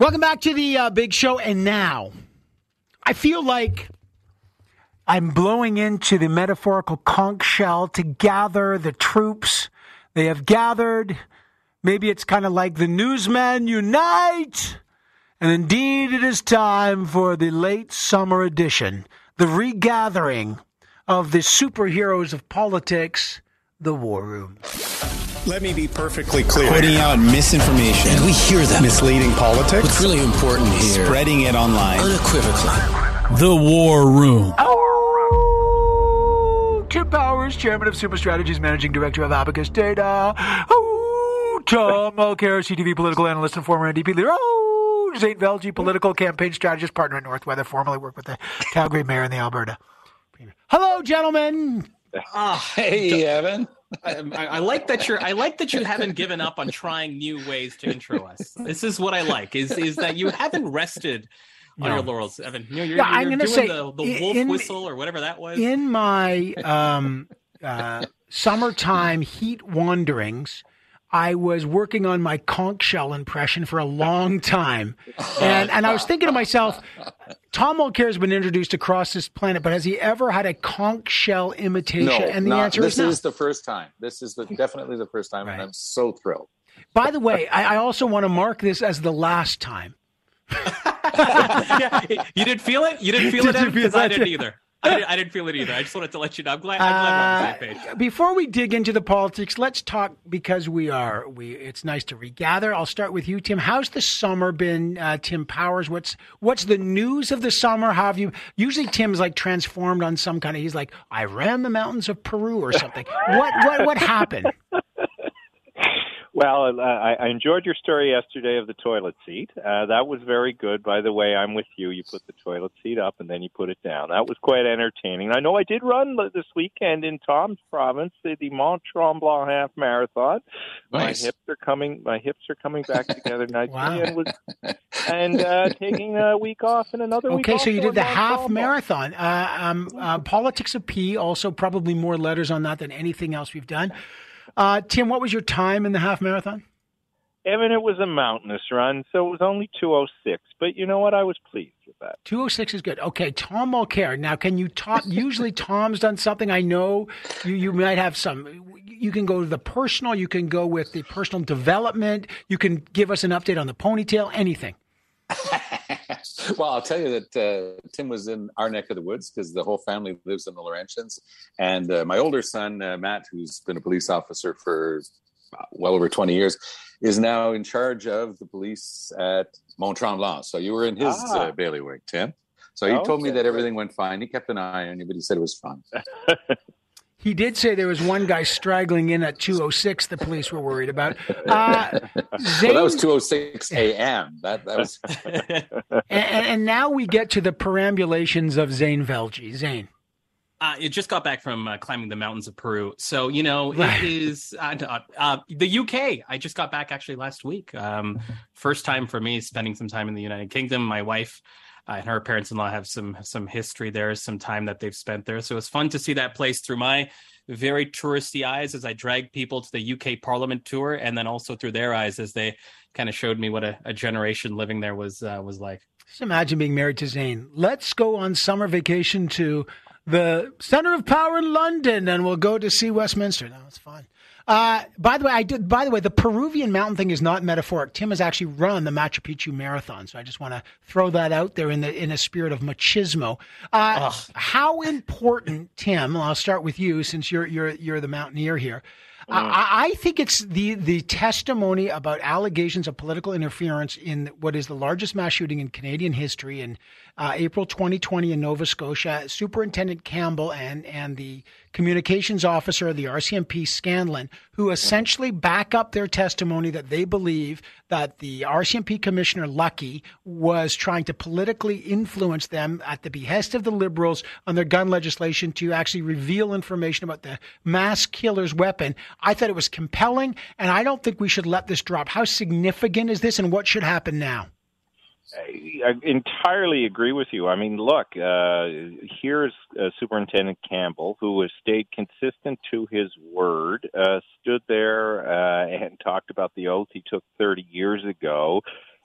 Welcome back to the uh, big show. And now, I feel like I'm blowing into the metaphorical conch shell to gather the troops. They have gathered. Maybe it's kind of like the newsmen unite. And indeed, it is time for the late summer edition, the regathering of the superheroes of politics, the War Room. Let me be perfectly clear. Putting out misinformation. And we hear that. Misleading politics. What's really important here. Spreading it online. Unequivocally. The War Room. Oh, Tim Powers, Chairman of Summa Strategies, Managing Director of Abacus Data. Oh, Tom Mulcair, CTV political analyst and former NDP leader. Oh, Zain Velji, political campaign strategist, partner at Northweather, formerly worked with the Calgary Mayor and the Alberta. Hello, gentlemen. Ah, Hey, Evan. I, I, I like that you're. I like that you haven't given up on trying new ways to intro us. This is what I like. Is is that you haven't rested on No. your laurels, Evan? You know, you're, Yeah, you're I'm gonna doing say, the, the wolf in- whistle or whatever that was. In my um, uh, summertime heat wanderings, I was working on my conch shell impression for a long time. And, and I was thinking to myself, Tom Mulcair has been introduced across this planet, but has he ever had a conch shell imitation? No, and the not- answer this is no. This is the first time. This is the, definitely the first time, Right. and I'm so thrilled. By the way, I, I also want to mark this as the last time. yeah, you didn't feel it. You didn't feel Did it you Evan? feel because I didn't either. I didn't, I didn't feel it either. I just wanted to let you know. I'm glad. I'm glad we're on the same page. Uh, Before we dig into the politics, let's talk because we are we. It's nice to regather. I'll start with you, Tim. How's the summer been, uh, Tim Powers? What's what's the news of the summer? How have you? Usually, Tim's like transformed on some kind of. He's like, I ran the mountains of Peru or something. what what what happened? Well, I, I enjoyed your story yesterday of the toilet seat. Uh, that was very good. By the way, I'm with you. You put the toilet seat up and then you put it down. That was quite entertaining. I know I did run this weekend in Tom's province the, the Mont Tremblant half marathon. Nice. My hips are coming. My hips are coming back together nicely, Wow. and was and uh, taking a week off and another week. Okay, so you did the Mont half Tremblant. marathon. Uh, um, uh, Politics of P. Also, probably more letters on that than anything else we've done. Uh, Tim, what was your time in the half marathon? Evan, it was a mountainous run, so it was only 206. But you know what? I was pleased with that. 206 is good. Okay, Tom Mulcair. Now, can you talk? Usually, Tom's done something. I know you, you might have some. You can go to the personal, you can go with the personal development, you can give us an update on the ponytail, anything. well, I'll tell you that uh, Tim was in our neck of the woods because the whole family lives in the Laurentians, and uh, my older son uh, Matt, who's been a police officer for well over twenty years, is now in charge of the police at Mont Tremblant. So you were in his Ah. uh, bailiwick, Tim. So he told me that everything went fine. He kept an eye on you, but he said it was fun. He did say there was one guy straggling in at 206 the police were worried about. Uh, Zain, Well, that was two oh six a.m. That that was and, and now we get to the perambulations of Zain Velji. Zain. Uh, it just got back from uh, climbing the mountains of Peru, so you know it is uh, uh, uh, the UK. I just got back actually last week. Um, first time for me spending some time in the United Kingdom. My wife uh, and her parents-in-law have some some history there, some time that they've spent there. So it's fun to see that place through my very touristy eyes as I drag people to the UK Parliament tour, and then also through their eyes as they kind of showed me what a, a generation living there was uh, was like. Just imagine being married to Zane. Let's go on summer vacation to the center of power in London, and we'll go to see Westminster. No, it's fun. Uh, by the way, I did. By the way, the Peruvian mountain thing is not metaphoric. Tim has actually run the Machu Picchu marathon, so I just want to throw that out there in the in a spirit of machismo. Uh, how important, Tim? I'll start with you since you're you're you're the mountaineer here. I, I think it's the the testimony about allegations of political interference in what is the largest mass shooting in Canadian history in uh, April 2020 in Nova Scotia. Superintendent Campbell and and the communications officer of the RCMP Scanlan, who essentially back up their testimony that they believe that the RCMP Commissioner Lucki was trying to politically influence them at the behest of the Liberals on their gun legislation to actually reveal information about the mass killer's weapon. I thought it was compelling, and I don't think we should let this drop. How significant is this, and what should happen now? I entirely agree with you. I mean, look, uh, here's uh, Superintendent Campbell, who has stayed consistent to his word, uh, stood there uh, and talked about the oath he took 30 years ago.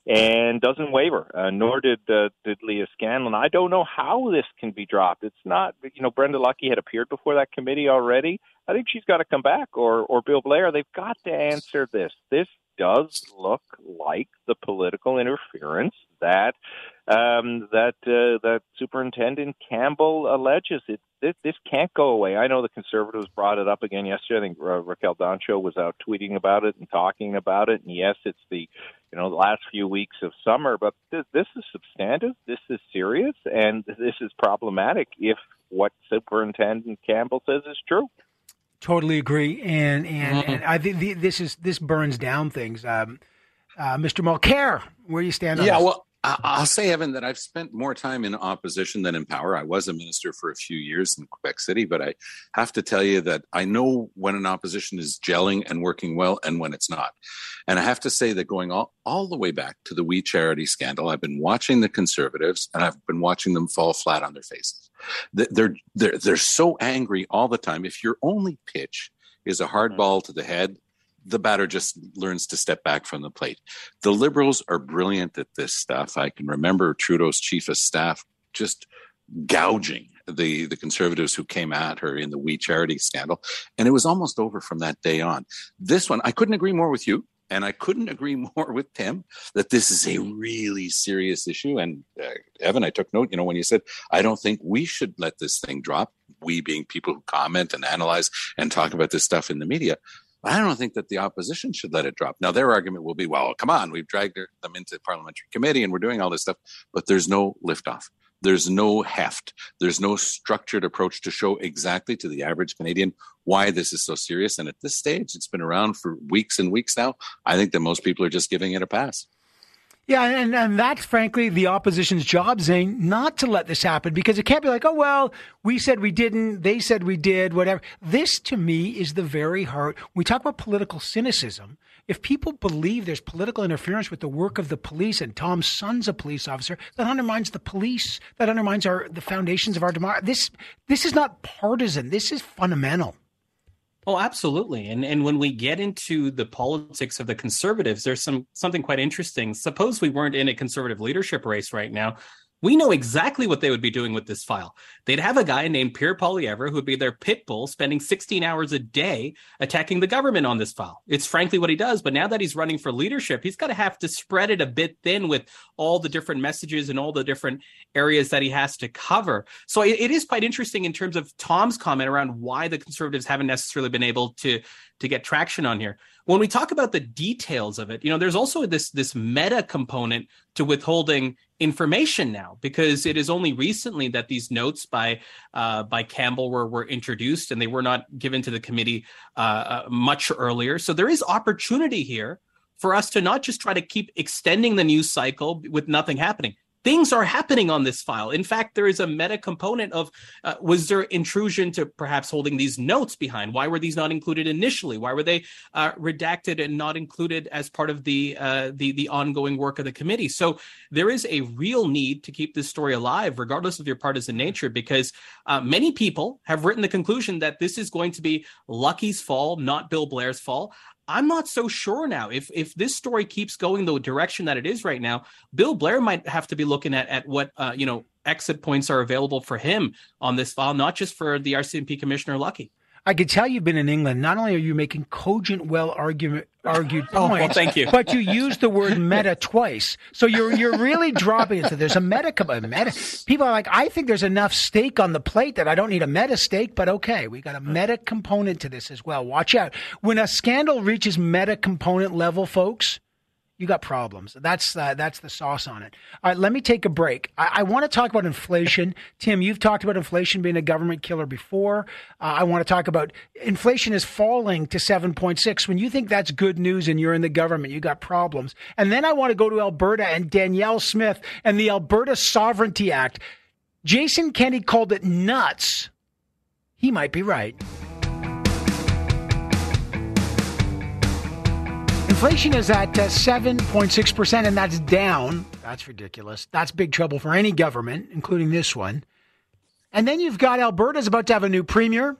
and doesn't waver. Uh, nor did uh, did Lia Scanlan. I don't know how this can be dropped. It's not. You know, Brenda Lucki had appeared before that committee already. I think she's got to come back, or or Bill Blair. They've got to answer this. This does look like the political interference that um, that uh, that Superintendent Campbell alleges. It this, this can't go away. I know the Conservatives brought it up again yesterday. I think uh, Raquel Dancho was out tweeting about it and talking about it. And yes, it's the you know the last few weeks of summer, but this, this is substantive. This is serious, and this is problematic if what Superintendent Campbell says is true. Totally agree, and and, mm-hmm. and I think the, this is this burns down things. Um, uh, Mr. Mulcair, where you stand on yeah, this? well, I'll say, Evan, that I've spent more time in opposition than in power. I was a minister for a few years in Quebec City, but I have to tell you that I know when an opposition is gelling and working well and when it's not. And I have to say that going all, all the way back to the We Charity scandal, I've been watching the conservatives and I've been watching them fall flat on their faces. They're, they're, they're so angry all the time. If your only pitch is a hard mm. ball to the head, the batter just learns to step back from the plate. The liberals are brilliant at this stuff. I can remember Trudeau's chief of staff just gouging the the conservatives who came at her in the We Charity scandal, and it was almost over from that day on. This one, I couldn't agree more with you. And I couldn't agree more with Tim that this is a really serious issue. And uh, Evan, I took note, you know, when you said, I don't think we should let this thing drop, we being people who comment and analyze and talk about this stuff in the media. I don't think that the opposition should let it drop. Now, their argument will be, well, come on, we've dragged them into parliamentary committee and we're doing all this stuff, but there's no liftoff. There's no heft. There's no structured approach to show exactly to the average Canadian why this is so serious. And at this stage, it's been around for weeks and weeks now. I think that most people are just giving it a pass. Yeah, and, and that's frankly the opposition's job, Zain, not to let this happen because it can't be like, oh, well, we said we didn't, they said we did, whatever. This to me is the very heart. We talk about political cynicism. If people believe there's political interference with the work of the police and Tom's son's a police officer, that undermines the police, that undermines our the foundations of our democracy. This this is not partisan. This is fundamental. Oh, absolutely. And and when we get into the politics of the conservatives, there's some something quite interesting. Suppose we weren't in a conservative leadership race right now we know exactly what they would be doing with this file. They'd have a guy named Pierre Poilievre who would be their pit bull, spending 16 hours a day attacking the government on this file. It's frankly what he does. But now that he's running for leadership, he's got to have to spread it a bit thin with all the different messages and all the different areas that he has to cover. So it, it is quite interesting in terms of Tom's comment around why the conservatives haven't necessarily been able to to get traction on here. When we talk about the details of it, you know, there's also this this meta component to withholding information now because it is only recently that these notes by uh, by Campbell were were introduced and they were not given to the committee uh, uh, much earlier. So there is opportunity here for us to not just try to keep extending the news cycle with nothing happening things are happening on this file. In fact, there is a meta component of uh, was there intrusion to perhaps holding these notes behind? Why were these not included initially? Why were they uh, redacted and not included as part of the uh, the the ongoing work of the committee? So there is a real need to keep this story alive, regardless of your partisan nature, because uh, many people have written the conclusion that this is going to be Lucki's fall, not Bill Blair's fall. I'm not so sure now. If if this story keeps going the direction that it is right now, Bill Blair might have to be looking at at what uh, you know exit points are available for him on this file, not just for the RCMP commissioner Lucki. I could tell you've been in England. Not only are you making cogent, well argument, argued points, oh, well, thank you. but you use the word meta twice. So you're you're really dropping into there's a meta, a meta. People are like, I think there's enough steak on the plate that I don't need a meta steak, but okay, we got a meta component to this as well. Watch out when a scandal reaches meta component level, folks you got problems. That's uh, that's the sauce on it. All right, let me take a break. I, I want to talk about inflation. Tim, you've talked about inflation being a government killer before. Uh, I want to talk about inflation is falling to 7.6. When you think that's good news and you're in the government, you got problems. And then I want to go to Alberta and Danielle Smith and the Alberta Sovereignty Act. Jason Kenney called it nuts. He might be right. Inflation is at 7.6%, uh, and that's down. That's ridiculous. That's big trouble for any government, including this one. And then you've got Alberta's about to have a new premier.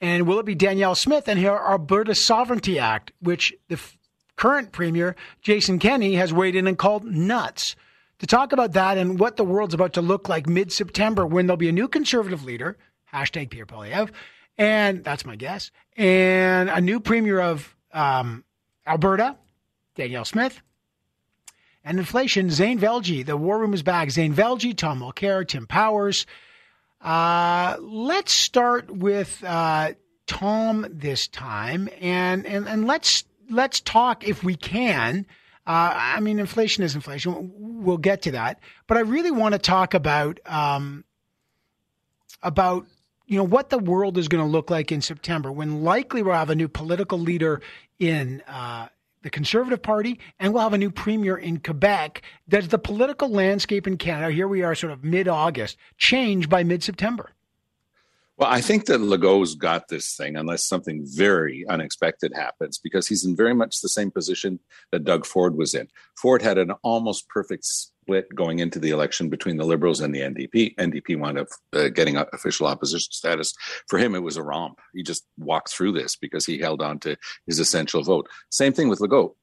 And will it be Danielle Smith and her Alberta Sovereignty Act, which the f- current premier, Jason Kenney, has weighed in and called nuts. To talk about that and what the world's about to look like mid September when there'll be a new conservative leader, hashtag Pierre Poilievre, and that's my guess, and a new premier of um, Alberta, Danielle Smith, and inflation, Zain Velji. The war room is back. Zain Velji, Tom Mulcair, Tim Powers. Uh, let's start with uh, Tom this time, and, and and let's let's talk if we can. Uh, I mean, inflation is inflation. We'll get to that, but I really want to talk about um, about you know what the world is going to look like in September when likely we'll have a new political leader in uh, the Conservative Party, and we'll have a new premier in Quebec. Does the political landscape in Canada, here we are sort of mid August, change by mid September? Well, I think that Legault's got this thing unless something very unexpected happens because he's in very much the same position that Doug Ford was in. Ford had an almost perfect split going into the election between the Liberals and the NDP. NDP wound up uh, getting official opposition status. For him, it was a romp. He just walked through this because he held on to his essential vote. Same thing with Legault.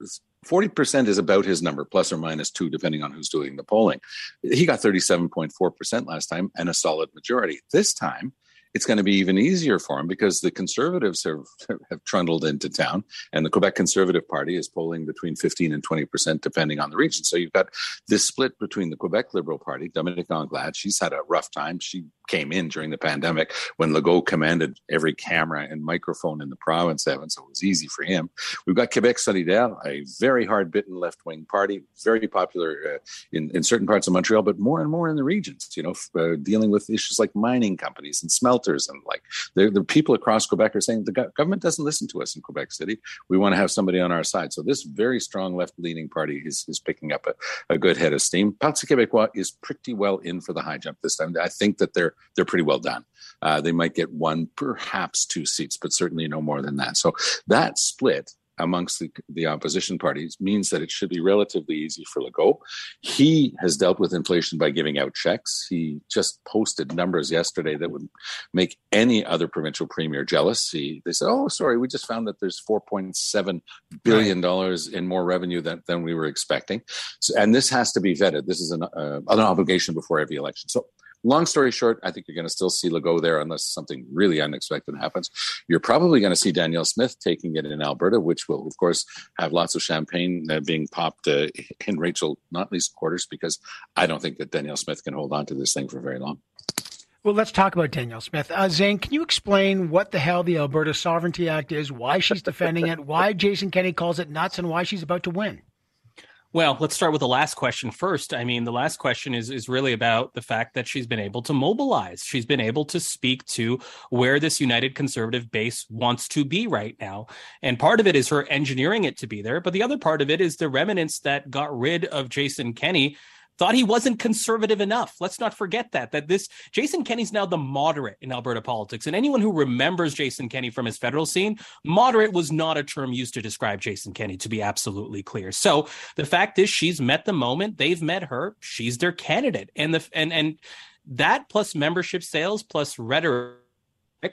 40% is about his number, plus or minus two, depending on who's doing the polling. He got 37.4% last time and a solid majority. This time, it's going to be even easier for him because the conservatives have, have trundled into town and the Quebec Conservative Party is polling between 15 and 20%, depending on the region. So you've got this split between the Quebec Liberal Party, Dominique Anglade. She's had a rough time. She came in during the pandemic when Legault commanded every camera and microphone in the province, Evan, so it was easy for him. We've got Quebec Solidaire, a very hard bitten left wing party, very popular uh, in, in certain parts of Montreal, but more and more in the regions, you know, uh, dealing with issues like mining companies and smelters. And like the people across Quebec are saying the go- government doesn't listen to us in Quebec City. We want to have somebody on our side. So this very strong left leaning party is, is picking up a, a good head of steam. Parti Québécois is pretty well in for the high jump this time. I think that they're they're pretty well done. Uh, they might get one, perhaps two seats, but certainly no more than that. So that split amongst the, the opposition parties means that it should be relatively easy for Legault. He has dealt with inflation by giving out checks. He just posted numbers yesterday that would make any other provincial premier jealous. He, they said, "Oh, sorry, we just found that there's 4.7 billion dollars in more revenue than, than we were expecting." So, and this has to be vetted. This is an, uh, an obligation before every election. So long story short, I think you're going to still see Legault there unless something really unexpected happens. You're probably going to see Danielle Smith taking it in Alberta, which will, of course, have lots of champagne uh, being popped uh, in Rachel Notley's quarters because I don't think that Danielle Smith can hold on to this thing for very long. Well, let's talk about Danielle Smith. Uh, Zain, can you explain what the hell the Alberta Sovereignty Act is, why she's defending it, why Jason Kenney calls it nuts, and why she's about to win? Well, let's start with the last question first. I mean, the last question is is really about the fact that she's been able to mobilize. She's been able to speak to where this United Conservative base wants to be right now. And part of it is her engineering it to be there, but the other part of it is the remnants that got rid of Jason Kenney thought he wasn't conservative enough. Let's not forget that that this Jason Kenney's now the moderate in Alberta politics. And anyone who remembers Jason Kenney from his federal scene, moderate was not a term used to describe Jason Kenney to be absolutely clear. So the fact is she's met the moment, they've met her, she's their candidate. And the and and that plus membership sales plus rhetoric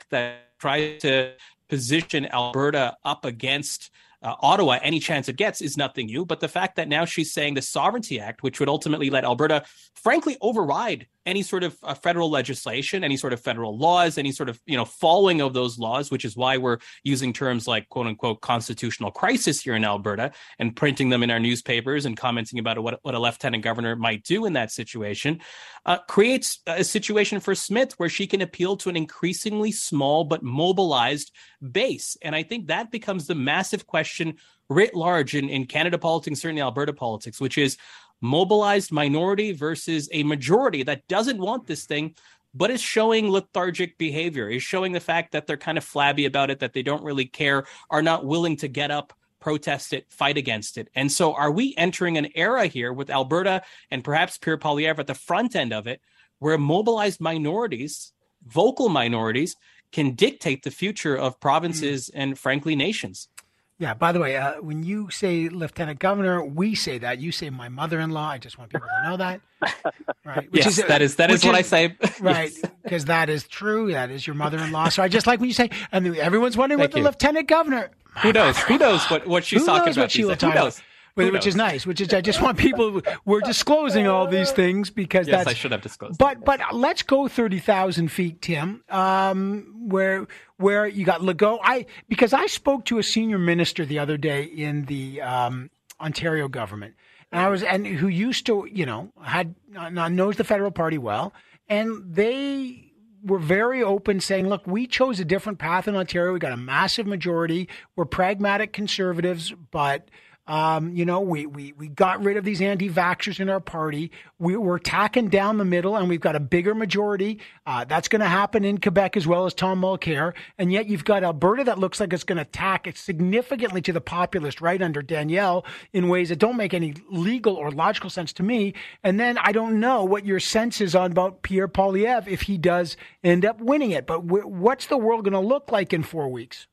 that tries to position Alberta up against uh, Ottawa any chance it gets is nothing new. But the fact that now she's saying the Sovereignty Act, which would ultimately let Alberta, frankly, override any sort of uh, federal legislation, any sort of federal laws, any sort of you know following of those laws, which is why we're using terms like quote unquote constitutional crisis here in Alberta and printing them in our newspapers and commenting about what, what a lieutenant governor might do in that situation, uh, creates a situation for Smith where she can appeal to an increasingly small but mobilized base, and I think that becomes the massive question writ large in, in Canada politics, certainly Alberta politics, which is mobilized minority versus a majority that doesn't want this thing but is showing lethargic behavior is showing the fact that they're kind of flabby about it that they don't really care are not willing to get up protest it fight against it and so are we entering an era here with alberta and perhaps pierre poilievre at the front end of it where mobilized minorities vocal minorities can dictate the future of provinces mm. and frankly nations Yeah. By the way, uh, when you say lieutenant governor, we say that. You say my mother-in-law. I just want people to know that. Right. yes, that is that is which what I say. Right. Yes. Because that is true. That is your mother-in-law. So I just like when you say, and everyone's wondering Thank what the lieutenant governor. Who knows? Who knows what, what she's Who talking knows about? what she these will talk Who about? knows? Which, which is nice. Which is I just want people. We're disclosing all these things because Yes, that's I should have disclosed. But but let's go thirty thousand feet, Tim. Um, where where you got Legault? I because I spoke to a senior minister the other day in the um, Ontario government, and I was and who used to you know had knows the federal party well, and they were very open, saying, "Look, we chose a different path in Ontario. We got a massive majority. We're pragmatic conservatives, but." Um, you know, we, we, we got rid of these anti vaxxers in our party. We, we're tacking down the middle and we've got a bigger majority. Uh, that's going to happen in Quebec as well as Tom Mulcair. And yet you've got Alberta that looks like it's going to tack significantly to the populist right under Danielle in ways that don't make any legal or logical sense to me. And then I don't know what your sense is on about Pierre Poilievre if he does end up winning it. But w- what's the world going to look like in four weeks?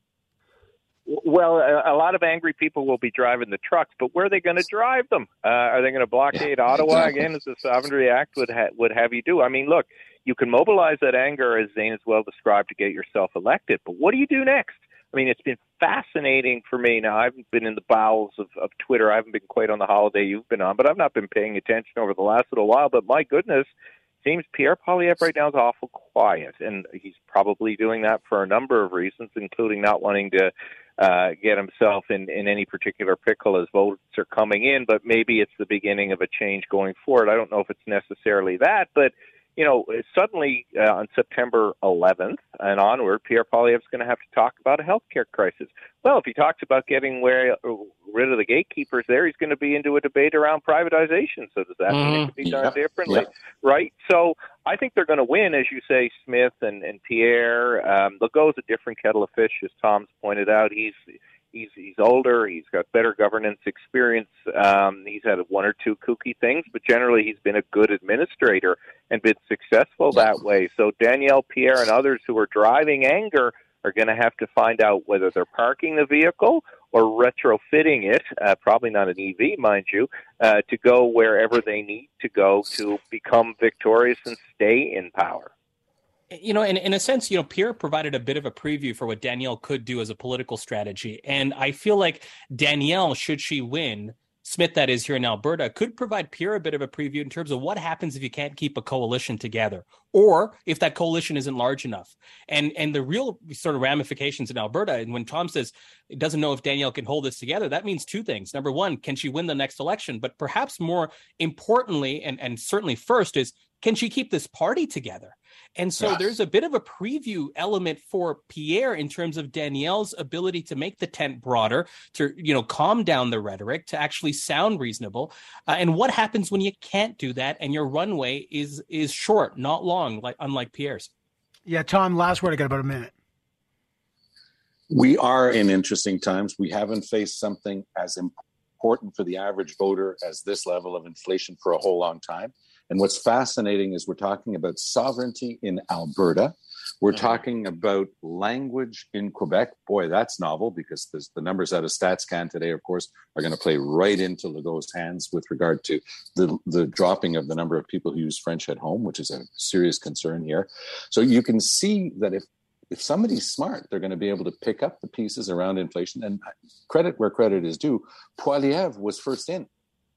Well, a, lot of angry people will be driving the trucks, but where are they going to drive them? Uh, are they going to blockade Ottawa exactly. again, as the Sovereignty Act would ha- would have you do? I mean, look, you can mobilize that anger, as Zain has well described, to get yourself elected, but what do you do next? I mean, it's been fascinating for me. Now, I haven't been in the bowels of, of Twitter. I haven't been quite on the holiday you've been on, but I've not been paying attention over the last little while. But my goodness, seems Pierre Poilievre right now is awful quiet, and he's probably doing that for a number of reasons, including not wanting to uh, get himself in, in any particular pickle as votes are coming in. But maybe it's the beginning of a change going forward. I don't know if it's necessarily that, but you know, suddenly uh, on September 11th and onward, Pierre Poilievre's going to have to talk about a healthcare crisis. Well, if he talks about getting where, rid of the gatekeepers there, he's going to be into a debate around privatization. So does that mean it could be done differently? Yep. Right? So I think they're going to win, as you say, Smith and, and Pierre. Um, Legault's a different kettle of fish, as Tom's pointed out. He's he's he's older. He's got better governance experience. Um, he's had one or two kooky things, but generally he's been a good administrator and been successful that way. So Danielle Pierre and others who are driving anger are going to have to find out whether they're parking the vehicle or retrofitting it, uh, probably not an EV, mind you, uh, to go wherever they need to go to become victorious and stay in power. You know, in, in a sense, you know, Pierre provided a bit of a preview for what Danielle could do as a political strategy. And I feel like Danielle, should she win, Smith, that is here in Alberta, could provide Pierre a bit of a preview in terms of what happens if you can't keep a coalition together, or if that coalition isn't large enough. And and the real sort of ramifications in Alberta, and when Tom says it doesn't know if Danielle can hold this together, that means two things. Number one, can she win the next election? But perhaps more importantly, and, and certainly first, is can she keep this party together? And so Yes. there's a bit of a preview element for Pierre in terms of Danielle's ability to make the tent broader, to you know calm down the rhetoric, to actually sound reasonable. Uh, and what happens when you can't do that and your runway is is short, not long, like unlike Pierre's. Yeah, Tom. Last word. I got about a minute. We are in interesting times. We haven't faced something as important for the average voter as this level of inflation for a whole long time. And what's fascinating is we're talking about sovereignty in Alberta. We're Mhm. talking about language in Quebec. Boy, that's novel because the numbers out of StatsCan today, of course, are going to play right into Legault's hands with regard to the, the dropping of the number of people who use French at home, which is a serious concern here. So you can see that if if somebody's smart, they're going to be able to pick up the pieces around inflation. And credit where credit is due. Poilievre was first in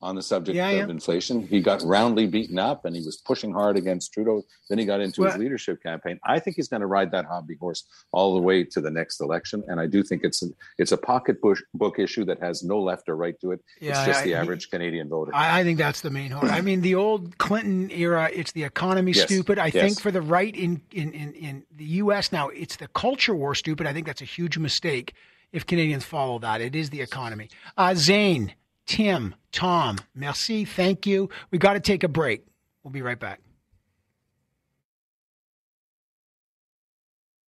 on the subject Yeah, of yeah. inflation. He got roundly beaten up and he was pushing hard against Trudeau. Then he got into Well- his leadership campaign. I think he's going to ride that hobby horse all the way to the next election. And I do think it's a, it's a pocketbook book issue that has no left or right to it. Yeah, it's just I- the he- average Canadian voter. I, I think that's the main horn. I mean, the old Clinton era, it's the economy Yes. stupid. I Yes. think for the right in, in, in, in the U.S. now, it's the culture war stupid. I think that's a huge mistake if Canadians follow that. It is the economy. Uh, Zain, Tim, Tom, merci. Thank you. We got to take a break. We'll be right back.